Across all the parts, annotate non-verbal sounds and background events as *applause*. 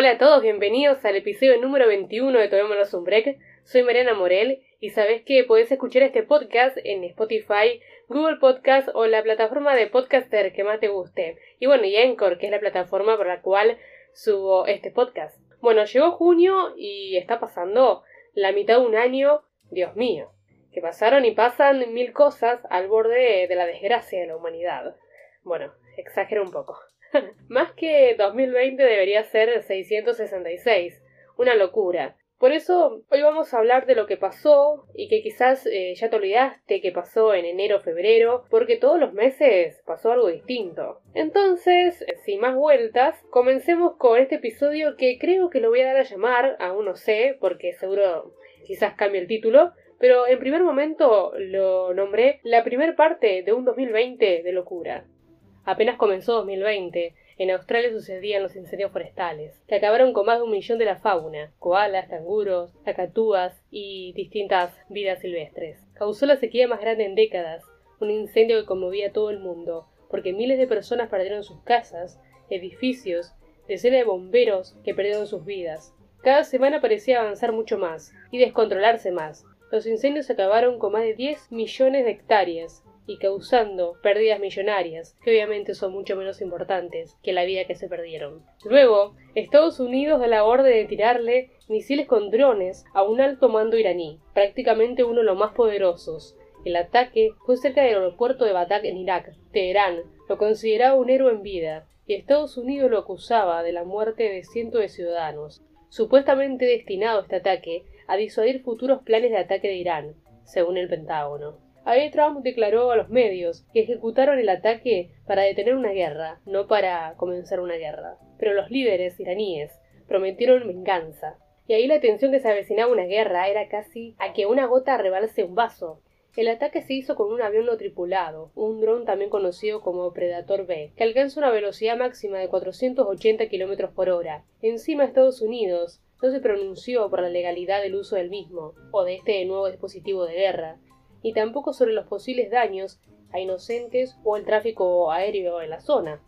Hola a todos, bienvenidos al episodio número 21 de Tomémonos un Break. Soy Mariana Morel y sabes que podés escuchar este podcast en Spotify, Google Podcast o la plataforma de podcaster que más te guste. Y bueno, y Anchor, que es la plataforma por la cual subo este podcast. Bueno, llegó junio y está pasando la mitad de un año, Dios mío, que pasaron y pasan mil cosas al borde de la desgracia de la humanidad. Bueno, exagero un poco. *laughs* Más que 2020 debería ser 666. Una locura. Por eso hoy vamos a hablar de lo que pasó y que quizás eh, ya te olvidaste que pasó en enero febrero, porque todos los meses pasó algo distinto. Entonces, sin más vueltas, comencemos con este episodio que creo que lo voy a dar a llamar, aún no sé, porque seguro quizás cambie el título, pero en primer momento lo nombré la primer parte de un 2020 de locura. Apenas comenzó 2020, en Australia sucedían los incendios forestales, que acabaron con más de un millón de la fauna, koalas, canguros, cacatúas y distintas vidas silvestres. Causó la sequía más grande en décadas, un incendio que conmovía a todo el mundo, porque miles de personas perdieron sus casas, edificios, decenas de bomberos que perdieron sus vidas. Cada semana parecía avanzar mucho más y descontrolarse más. Los incendios acabaron con más de 10 millones de hectáreas, y causando pérdidas millonarias, que obviamente son mucho menos importantes que la vida que se perdieron. Luego, Estados Unidos da la orden de tirarle misiles con drones a un alto mando iraní, prácticamente uno de los más poderosos. El ataque fue cerca del aeropuerto de Batak en Irak. Teherán lo consideraba un héroe en vida, y Estados Unidos lo acusaba de la muerte de cientos de ciudadanos, supuestamente destinado este ataque a disuadir futuros planes de ataque de Irán, según el Pentágono. Ahí declaró a los medios que ejecutaron el ataque para detener una guerra, no para comenzar una guerra. Pero los líderes iraníes prometieron venganza. Y ahí la tensión que se avecinaba una guerra era casi a que una gota rebalse un vaso. El ataque se hizo con un avión no tripulado, un dron también conocido como Predator B, que alcanza una velocidad máxima de 480 km por hora. Encima Estados Unidos no se pronunció por la legalidad del uso del mismo, o de este nuevo dispositivo de guerra, y tampoco sobre los posibles daños a inocentes o el tráfico aéreo en la zona.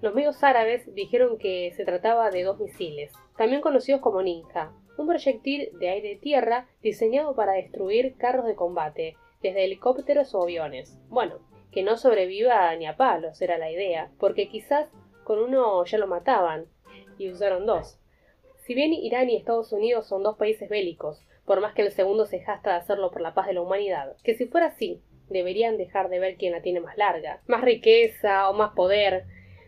Los medios árabes dijeron que se trataba de dos misiles, también conocidos como Ninja, un proyectil de aire-tierra diseñado para destruir carros de combate, desde helicópteros o aviones. Bueno, que no sobreviva ni a palos era la idea, porque quizás con uno ya lo mataban, y usaron dos. Si bien Irán y Estados Unidos son dos países bélicos, por más que el segundo se jasta de hacerlo por la paz de la humanidad. Que si fuera así, deberían dejar de ver quién la tiene más larga, más riqueza o más poder,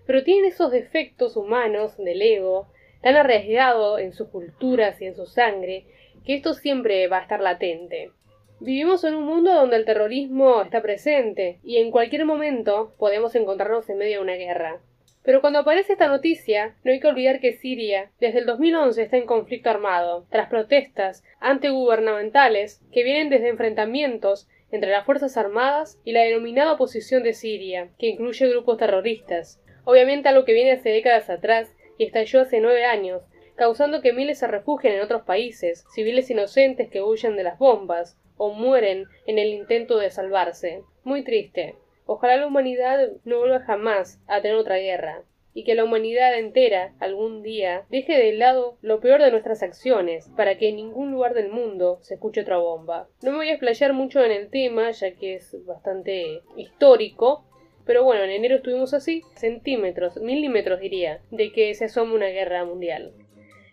pero tienen esos defectos humanos del ego, tan arriesgado en sus culturas y en su sangre, que esto siempre va a estar latente. Vivimos en un mundo donde el terrorismo está presente, y en cualquier momento podemos encontrarnos en medio de una guerra. Pero cuando aparece esta noticia, no hay que olvidar que Siria desde el 2011 está en conflicto armado, tras protestas antigubernamentales que vienen desde enfrentamientos entre las Fuerzas Armadas y la denominada oposición de Siria, que incluye grupos terroristas. Obviamente algo que viene hace décadas atrás y estalló hace nueve años, causando que miles se refugien en otros países, civiles inocentes que huyen de las bombas o mueren en el intento de salvarse. Muy triste. Ojalá la humanidad no vuelva jamás a tener otra guerra, y que la humanidad entera algún día deje de lado lo peor de nuestras acciones, para que en ningún lugar del mundo se escuche otra bomba. No me voy a explayar mucho en el tema, ya que es bastante histórico, pero bueno, en enero estuvimos así, centímetros, milímetros diría, de que se asoma una guerra mundial.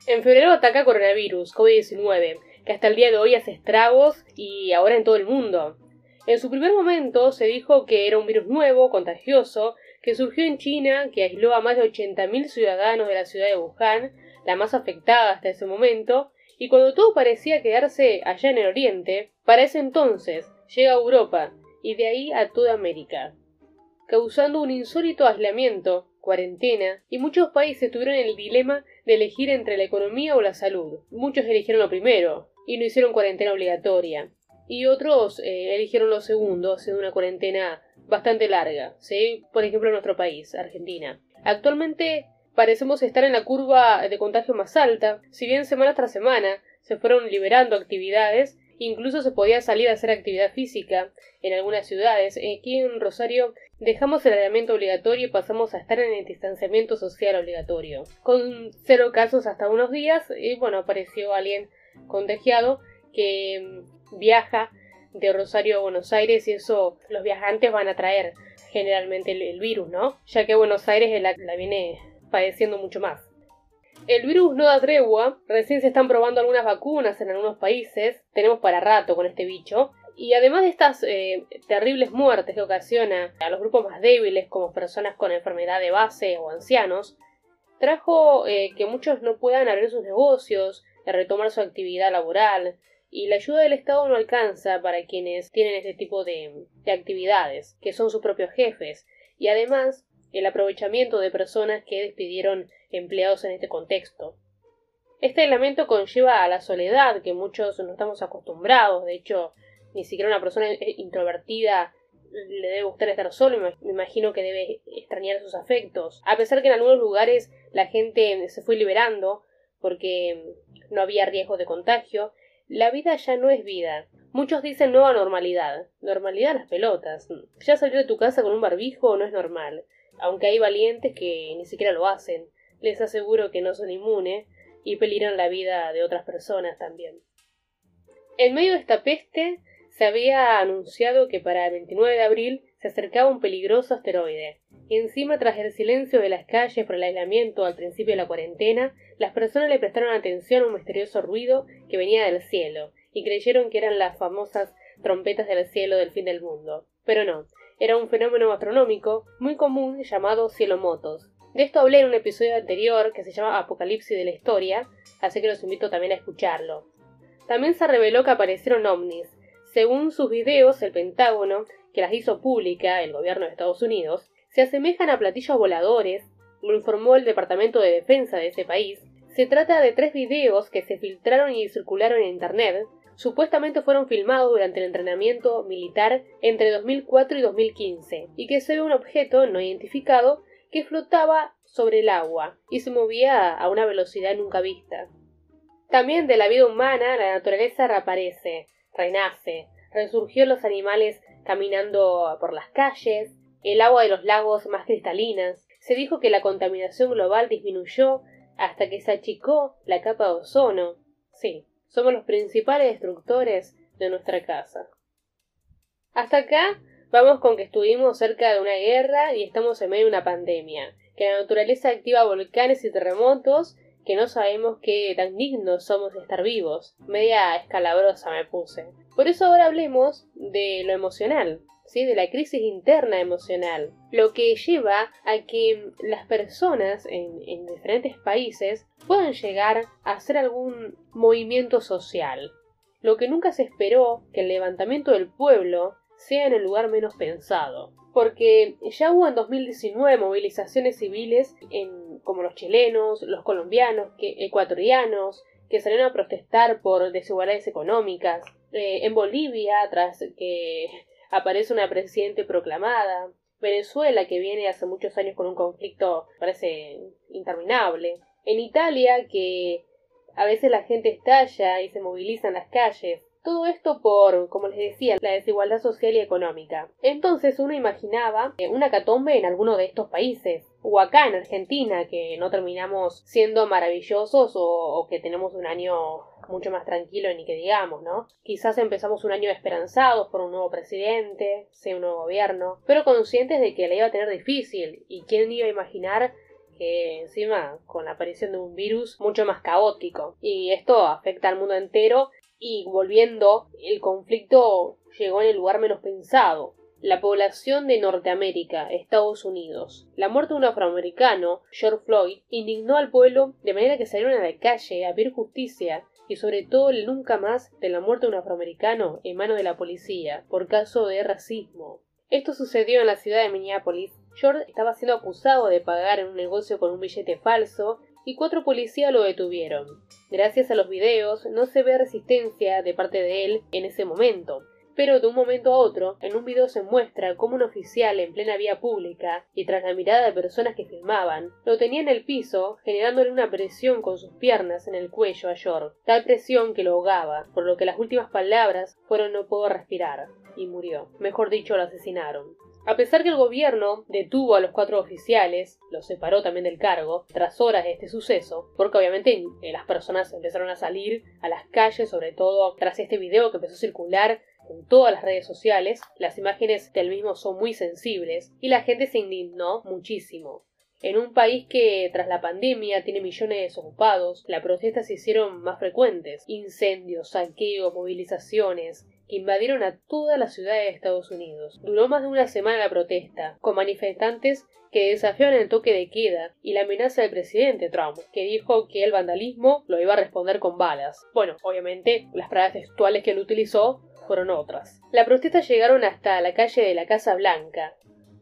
En febrero ataca coronavirus, COVID-19, que hasta el día de hoy hace estragos y ahora en todo el mundo. En su primer momento se dijo que era un virus nuevo, contagioso, que surgió en China, que aisló a más de 80.000 ciudadanos de la ciudad de Wuhan, la más afectada hasta ese momento, y cuando todo parecía quedarse allá en el Oriente, para ese entonces llega a Europa y de ahí a toda América, causando un insólito aislamiento, cuarentena, y muchos países tuvieron el dilema de elegir entre la economía o la salud. Muchos eligieron lo primero, y no hicieron cuarentena obligatoria y otros eh, eligieron los segundos en una cuarentena bastante larga, ¿sí? Por ejemplo, en nuestro país, Argentina. Actualmente parecemos estar en la curva de contagio más alta, si bien semana tras semana se fueron liberando actividades Incluso se podía salir a hacer actividad física en algunas ciudades. Aquí en Rosario dejamos el aislamiento obligatorio y pasamos a estar en el distanciamiento social obligatorio. Con cero casos hasta unos días y bueno, apareció alguien contagiado que viaja de Rosario a Buenos Aires y eso los viajantes van a traer generalmente el, virus, ¿no? Ya que Buenos Aires la, la viene padeciendo mucho más. El virus no da tregua, recién se están probando algunas vacunas en algunos países, tenemos para rato con este bicho, y además de estas eh, terribles muertes que ocasiona a los grupos más débiles como personas con enfermedad de base o ancianos, trajo eh, que muchos no puedan abrir sus negocios, retomar su actividad laboral, y la ayuda del Estado no alcanza para quienes tienen este tipo de, actividades, que son sus propios jefes, y además el aprovechamiento de personas que despidieron empleados en este contexto. Este elemento conlleva a la soledad que muchos no estamos acostumbrados, de hecho, ni siquiera una persona introvertida le debe gustar estar solo, me imagino que debe extrañar sus afectos. A pesar que en algunos lugares la gente se fue liberando porque no había riesgo de contagio, la vida ya no es vida. Muchos dicen nueva normalidad. Normalidad las pelotas. Ya salir de tu casa con un barbijo no es normal. Aunque hay valientes que ni siquiera lo hacen. Les aseguro que no son inmunes y peligran la vida de otras personas también. En medio de esta peste se había anunciado que para el 29 de abril se acercaba un peligroso asteroide. Encima, tras el silencio de las calles por el aislamiento al principio de la cuarentena, las personas le prestaron atención a un misterioso ruido que venía del cielo, y creyeron que eran las famosas trompetas del cielo del fin del mundo. Pero no, era un fenómeno astronómico muy común llamado cielomotos. De esto hablé en un episodio anterior que se llama Apocalipsis de la Historia, así que los invito también a escucharlo. También se reveló que aparecieron ovnis. Según sus videos, el Pentágono que las hizo pública el gobierno de Estados Unidos, se asemejan a platillos voladores, lo informó el Departamento de Defensa de ese país. Se trata de tres videos que se filtraron y circularon en Internet, supuestamente fueron filmados durante el entrenamiento militar entre 2004 y 2015, y que se ve un objeto no identificado que flotaba sobre el agua y se movía a una velocidad nunca vista. También de la vida humana la naturaleza reaparece, renace, resurgió los animales caminando por las calles, el agua de los lagos más cristalinas. Se dijo que la contaminación global disminuyó hasta que se achicó la capa de ozono. Sí, somos los principales destructores de nuestra casa. Hasta acá vamos con que estuvimos cerca de una guerra y estamos en medio de una pandemia, que la naturaleza activa volcanes y terremotos que no sabemos qué tan dignos somos de estar vivos. Media escalabrosa me puse. Por eso ahora hablemos de lo emocional, ¿sí? de la crisis interna emocional, lo que lleva a que las personas en, en diferentes países puedan llegar a hacer algún movimiento social. Lo que nunca se esperó que el levantamiento del pueblo sea en el lugar menos pensado porque ya hubo en 2019 movilizaciones civiles en, como los chilenos, los colombianos, que, ecuatorianos, que salieron a protestar por desigualdades económicas. Eh, en Bolivia, tras que aparece una presidente proclamada. Venezuela, que viene hace muchos años con un conflicto parece interminable. En Italia, que a veces la gente estalla y se moviliza en las calles. Todo esto por, como les decía, la desigualdad social y económica. Entonces uno imaginaba una catombe en alguno de estos países, o acá en Argentina, que no terminamos siendo maravillosos o, que tenemos un año mucho más tranquilo ni que digamos, ¿no? Quizás empezamos un año esperanzados por un nuevo presidente, sea un nuevo gobierno, pero conscientes de que la iba a tener difícil y quién iba a imaginar que encima con la aparición de un virus mucho más caótico y esto afecta al mundo entero y volviendo, el conflicto llegó en el lugar menos pensado. La población de Norteamérica, Estados Unidos. La muerte de un afroamericano, George Floyd, indignó al pueblo de manera que salieron a la calle a pedir justicia y sobre todo el nunca más de la muerte de un afroamericano en manos de la policía por caso de racismo. Esto sucedió en la ciudad de Minneapolis. George estaba siendo acusado de pagar en un negocio con un billete falso y cuatro policías lo detuvieron. Gracias a los videos no se ve resistencia de parte de él en ese momento. Pero de un momento a otro, en un video se muestra cómo un oficial en plena vía pública y tras la mirada de personas que filmaban, lo tenía en el piso, generándole una presión con sus piernas en el cuello a York, tal presión que lo ahogaba, por lo que las últimas palabras fueron no puedo respirar, y murió. Mejor dicho, lo asesinaron. A pesar que el gobierno detuvo a los cuatro oficiales, los separó también del cargo, tras horas de este suceso, porque obviamente eh, las personas empezaron a salir a las calles, sobre todo tras este video que empezó a circular en todas las redes sociales, las imágenes del mismo son muy sensibles y la gente se indignó muchísimo. En un país que tras la pandemia tiene millones de desocupados, las protestas se hicieron más frecuentes. Incendios, saqueos, movilizaciones, que invadieron a toda la ciudad de Estados Unidos. Duró más de una semana la protesta, con manifestantes que desafiaron el toque de queda y la amenaza del presidente Trump, que dijo que el vandalismo lo iba a responder con balas. Bueno, obviamente las palabras textuales que él utilizó fueron otras. La protesta llegaron hasta la calle de la Casa Blanca,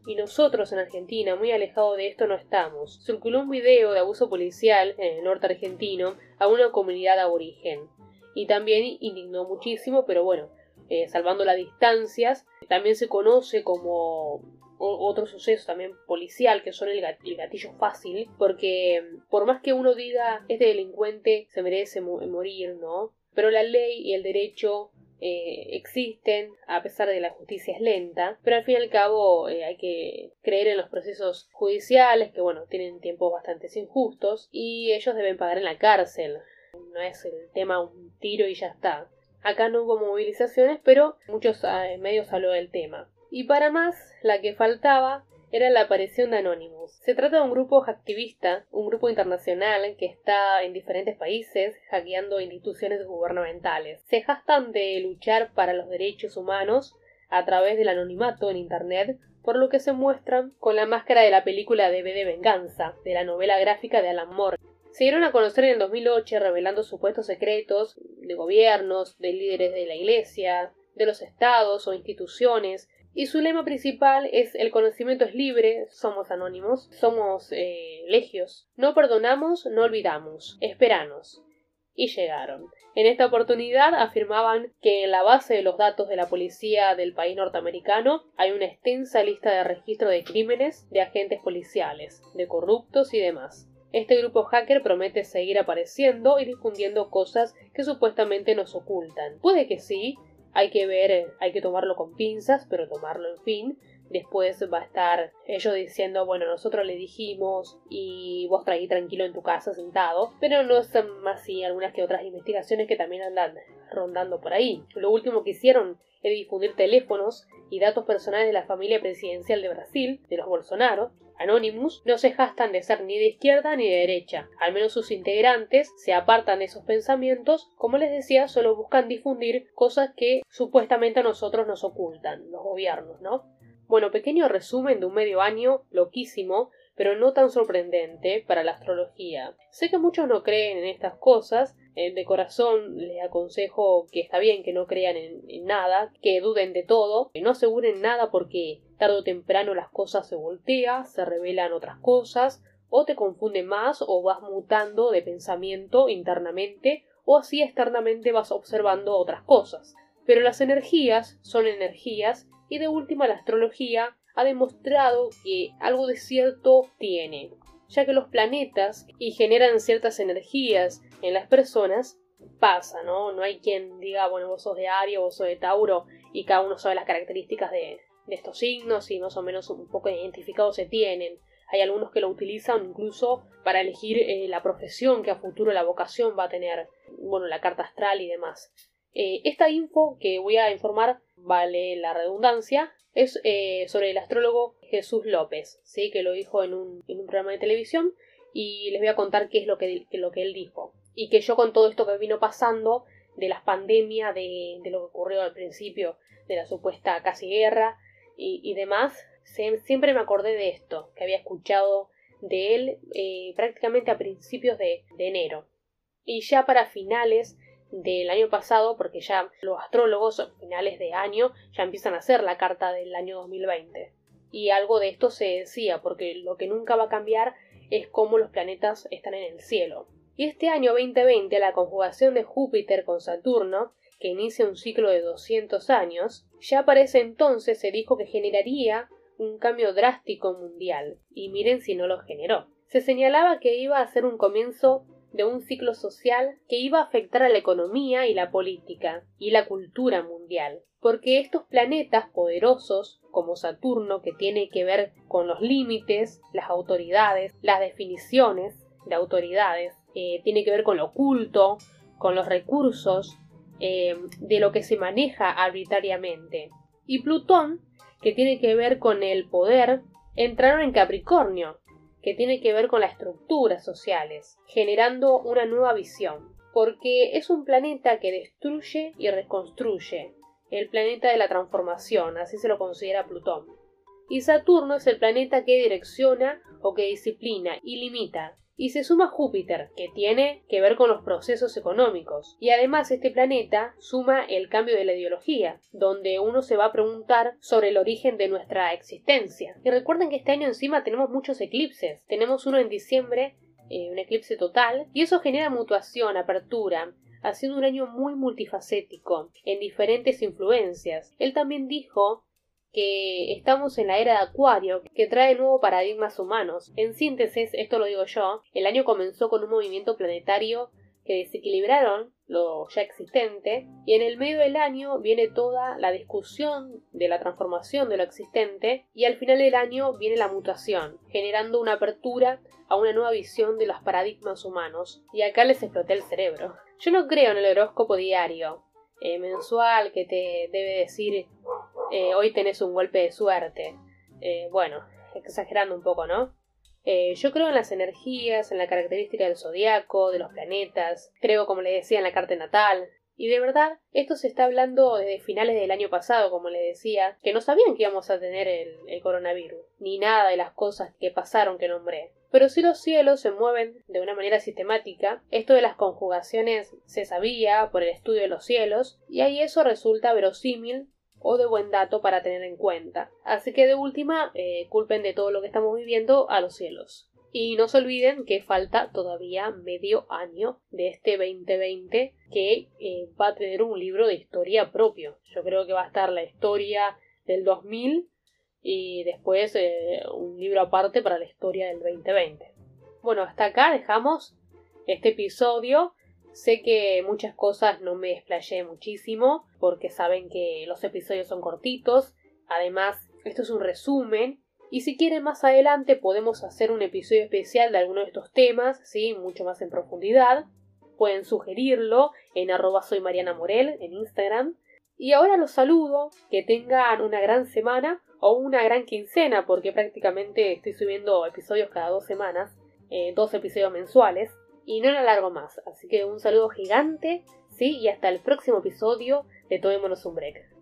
y nosotros en Argentina, muy alejados de esto, no estamos. Circuló un video de abuso policial en el norte argentino a una comunidad aborigen. Y también indignó muchísimo, pero bueno, eh, salvando las distancias. También se conoce como otro suceso también policial que son el, gatillo fácil porque por más que uno diga este delincuente se merece morir no pero la ley y el derecho eh, existen a pesar de que la justicia es lenta pero al fin y al cabo eh, hay que creer en los procesos judiciales que bueno tienen tiempos bastante injustos y ellos deben pagar en la cárcel no es el tema un tiro y ya está Acá no hubo movilizaciones, pero muchos eh, medios habló del tema. Y para más, la que faltaba era la aparición de Anonymous. Se trata de un grupo activista, un grupo internacional que está en diferentes países hackeando instituciones gubernamentales. Se jactan de luchar para los derechos humanos a través del anonimato en Internet, por lo que se muestran con la máscara de la película de B de Venganza, de la novela gráfica de Alan Moore, se dieron a conocer en el 2008 revelando supuestos secretos de gobiernos, de líderes de la Iglesia, de los estados o instituciones, y su lema principal es el conocimiento es libre, somos anónimos, somos eh, legios, no perdonamos, no olvidamos, esperanos. Y llegaron. En esta oportunidad afirmaban que en la base de los datos de la policía del país norteamericano hay una extensa lista de registro de crímenes, de agentes policiales, de corruptos y demás. Este grupo hacker promete seguir apareciendo y difundiendo cosas que supuestamente nos ocultan. Puede que sí, hay que ver, hay que tomarlo con pinzas, pero tomarlo en fin. Después va a estar ellos diciendo, bueno, nosotros le dijimos y vos traí tranquilo en tu casa sentado, pero no son así algunas que otras investigaciones que también andan rondando por ahí. Lo último que hicieron es difundir teléfonos y datos personales de la familia presidencial de Brasil, de los Bolsonaro, Anonymous no se jastan de ser ni de izquierda ni de derecha, al menos sus integrantes se apartan de esos pensamientos, como les decía, solo buscan difundir cosas que supuestamente a nosotros nos ocultan, los gobiernos, ¿no? Bueno, pequeño resumen de un medio año loquísimo, pero no tan sorprendente para la astrología. Sé que muchos no creen en estas cosas, eh, de corazón les aconsejo que está bien que no crean en, nada, que duden de todo, que no aseguren nada porque tarde o temprano las cosas se voltean, se revelan otras cosas, o te confunde más o vas mutando de pensamiento internamente o así externamente vas observando otras cosas. Pero las energías son energías y de última la astrología ha demostrado que algo de cierto tiene, ya que los planetas y generan ciertas energías en las personas, pasa, ¿no? No hay quien diga, bueno, vos sos de Aries, vos sos de Tauro, y cada uno sabe las características de, estos signos y más o menos un poco identificados se tienen. Hay algunos que lo utilizan incluso para elegir eh, la profesión que a futuro la vocación va a tener, bueno, la carta astral y demás. Eh, esta info que voy a informar, vale la redundancia, es eh, sobre el astrólogo Jesús López, ¿sí? que lo dijo en un, en un programa de televisión y les voy a contar qué es lo que, lo que él dijo. Y que yo con todo esto que vino pasando, de las pandemias, de, de lo que ocurrió al principio, de la supuesta casi guerra y, demás, siempre me acordé de esto, que había escuchado de él eh, prácticamente a principios de, de enero. Y ya para finales del año pasado, porque ya los astrólogos a finales de año ya empiezan a hacer la carta del año 2020. Y algo de esto se decía, porque lo que nunca va a cambiar es cómo los planetas están en el cielo. Y este año 2020 la conjugación de Júpiter con Saturno, que inicia un ciclo de 200 años, ya para ese entonces se dijo que generaría un cambio drástico mundial, y miren si no lo generó. Se señalaba que iba a ser un comienzo de un ciclo social que iba a afectar a la economía y la política y la cultura mundial, porque estos planetas poderosos, como Saturno, que tiene que ver con los límites, las autoridades, las definiciones de autoridades, eh, tiene que ver con lo oculto, con los recursos, eh, de lo que se maneja arbitrariamente. Y Plutón, que tiene que ver con el poder, entraron en Capricornio, que tiene que ver con las estructuras sociales, generando una nueva visión, porque es un planeta que destruye y reconstruye, el planeta de la transformación, así se lo considera Plutón. Y Saturno es el planeta que direcciona o que disciplina y limita, y se suma Júpiter, que tiene que ver con los procesos económicos. Y además este planeta suma el cambio de la ideología, donde uno se va a preguntar sobre el origen de nuestra existencia. Y recuerden que este año encima tenemos muchos eclipses. Tenemos uno en diciembre, eh, un eclipse total, y eso genera mutuación, apertura, haciendo un año muy multifacético, en diferentes influencias. Él también dijo que estamos en la era de Acuario, que trae nuevos paradigmas humanos. En síntesis, esto lo digo yo, el año comenzó con un movimiento planetario que desequilibraron lo ya existente, y en el medio del año viene toda la discusión de la transformación de lo existente, y al final del año viene la mutación, generando una apertura a una nueva visión de los paradigmas humanos, y acá les exploté el cerebro. Yo no creo en el horóscopo diario, eh, mensual, que te debe decir eh, hoy tenés un golpe de suerte. Eh, bueno, exagerando un poco, ¿no? Eh, yo creo en las energías, en la característica del zodiaco, de los planetas, creo, como le decía, en la carta natal. Y de verdad, esto se está hablando desde finales del año pasado, como le decía, que no sabían que íbamos a tener el, el coronavirus, ni nada de las cosas que pasaron que nombré. Pero si los cielos se mueven de una manera sistemática, esto de las conjugaciones se sabía por el estudio de los cielos, y ahí eso resulta verosímil o de buen dato para tener en cuenta. Así que de última, eh, culpen de todo lo que estamos viviendo a los cielos. Y no se olviden que falta todavía medio año de este 2020 que eh, va a tener un libro de historia propio. Yo creo que va a estar la historia del 2000 y después eh, un libro aparte para la historia del 2020. Bueno, hasta acá dejamos este episodio Sé que muchas cosas no me explayé muchísimo, porque saben que los episodios son cortitos. Además, esto es un resumen. Y si quieren más adelante podemos hacer un episodio especial de alguno de estos temas, ¿sí? Mucho más en profundidad. Pueden sugerirlo en arroba soy Mariana Morel en Instagram. Y ahora los saludo, que tengan una gran semana o una gran quincena, porque prácticamente estoy subiendo episodios cada dos semanas, eh, dos episodios mensuales y no la alargo más. Así que un saludo gigante, sí, y hasta el próximo episodio de Tomémonos un Break.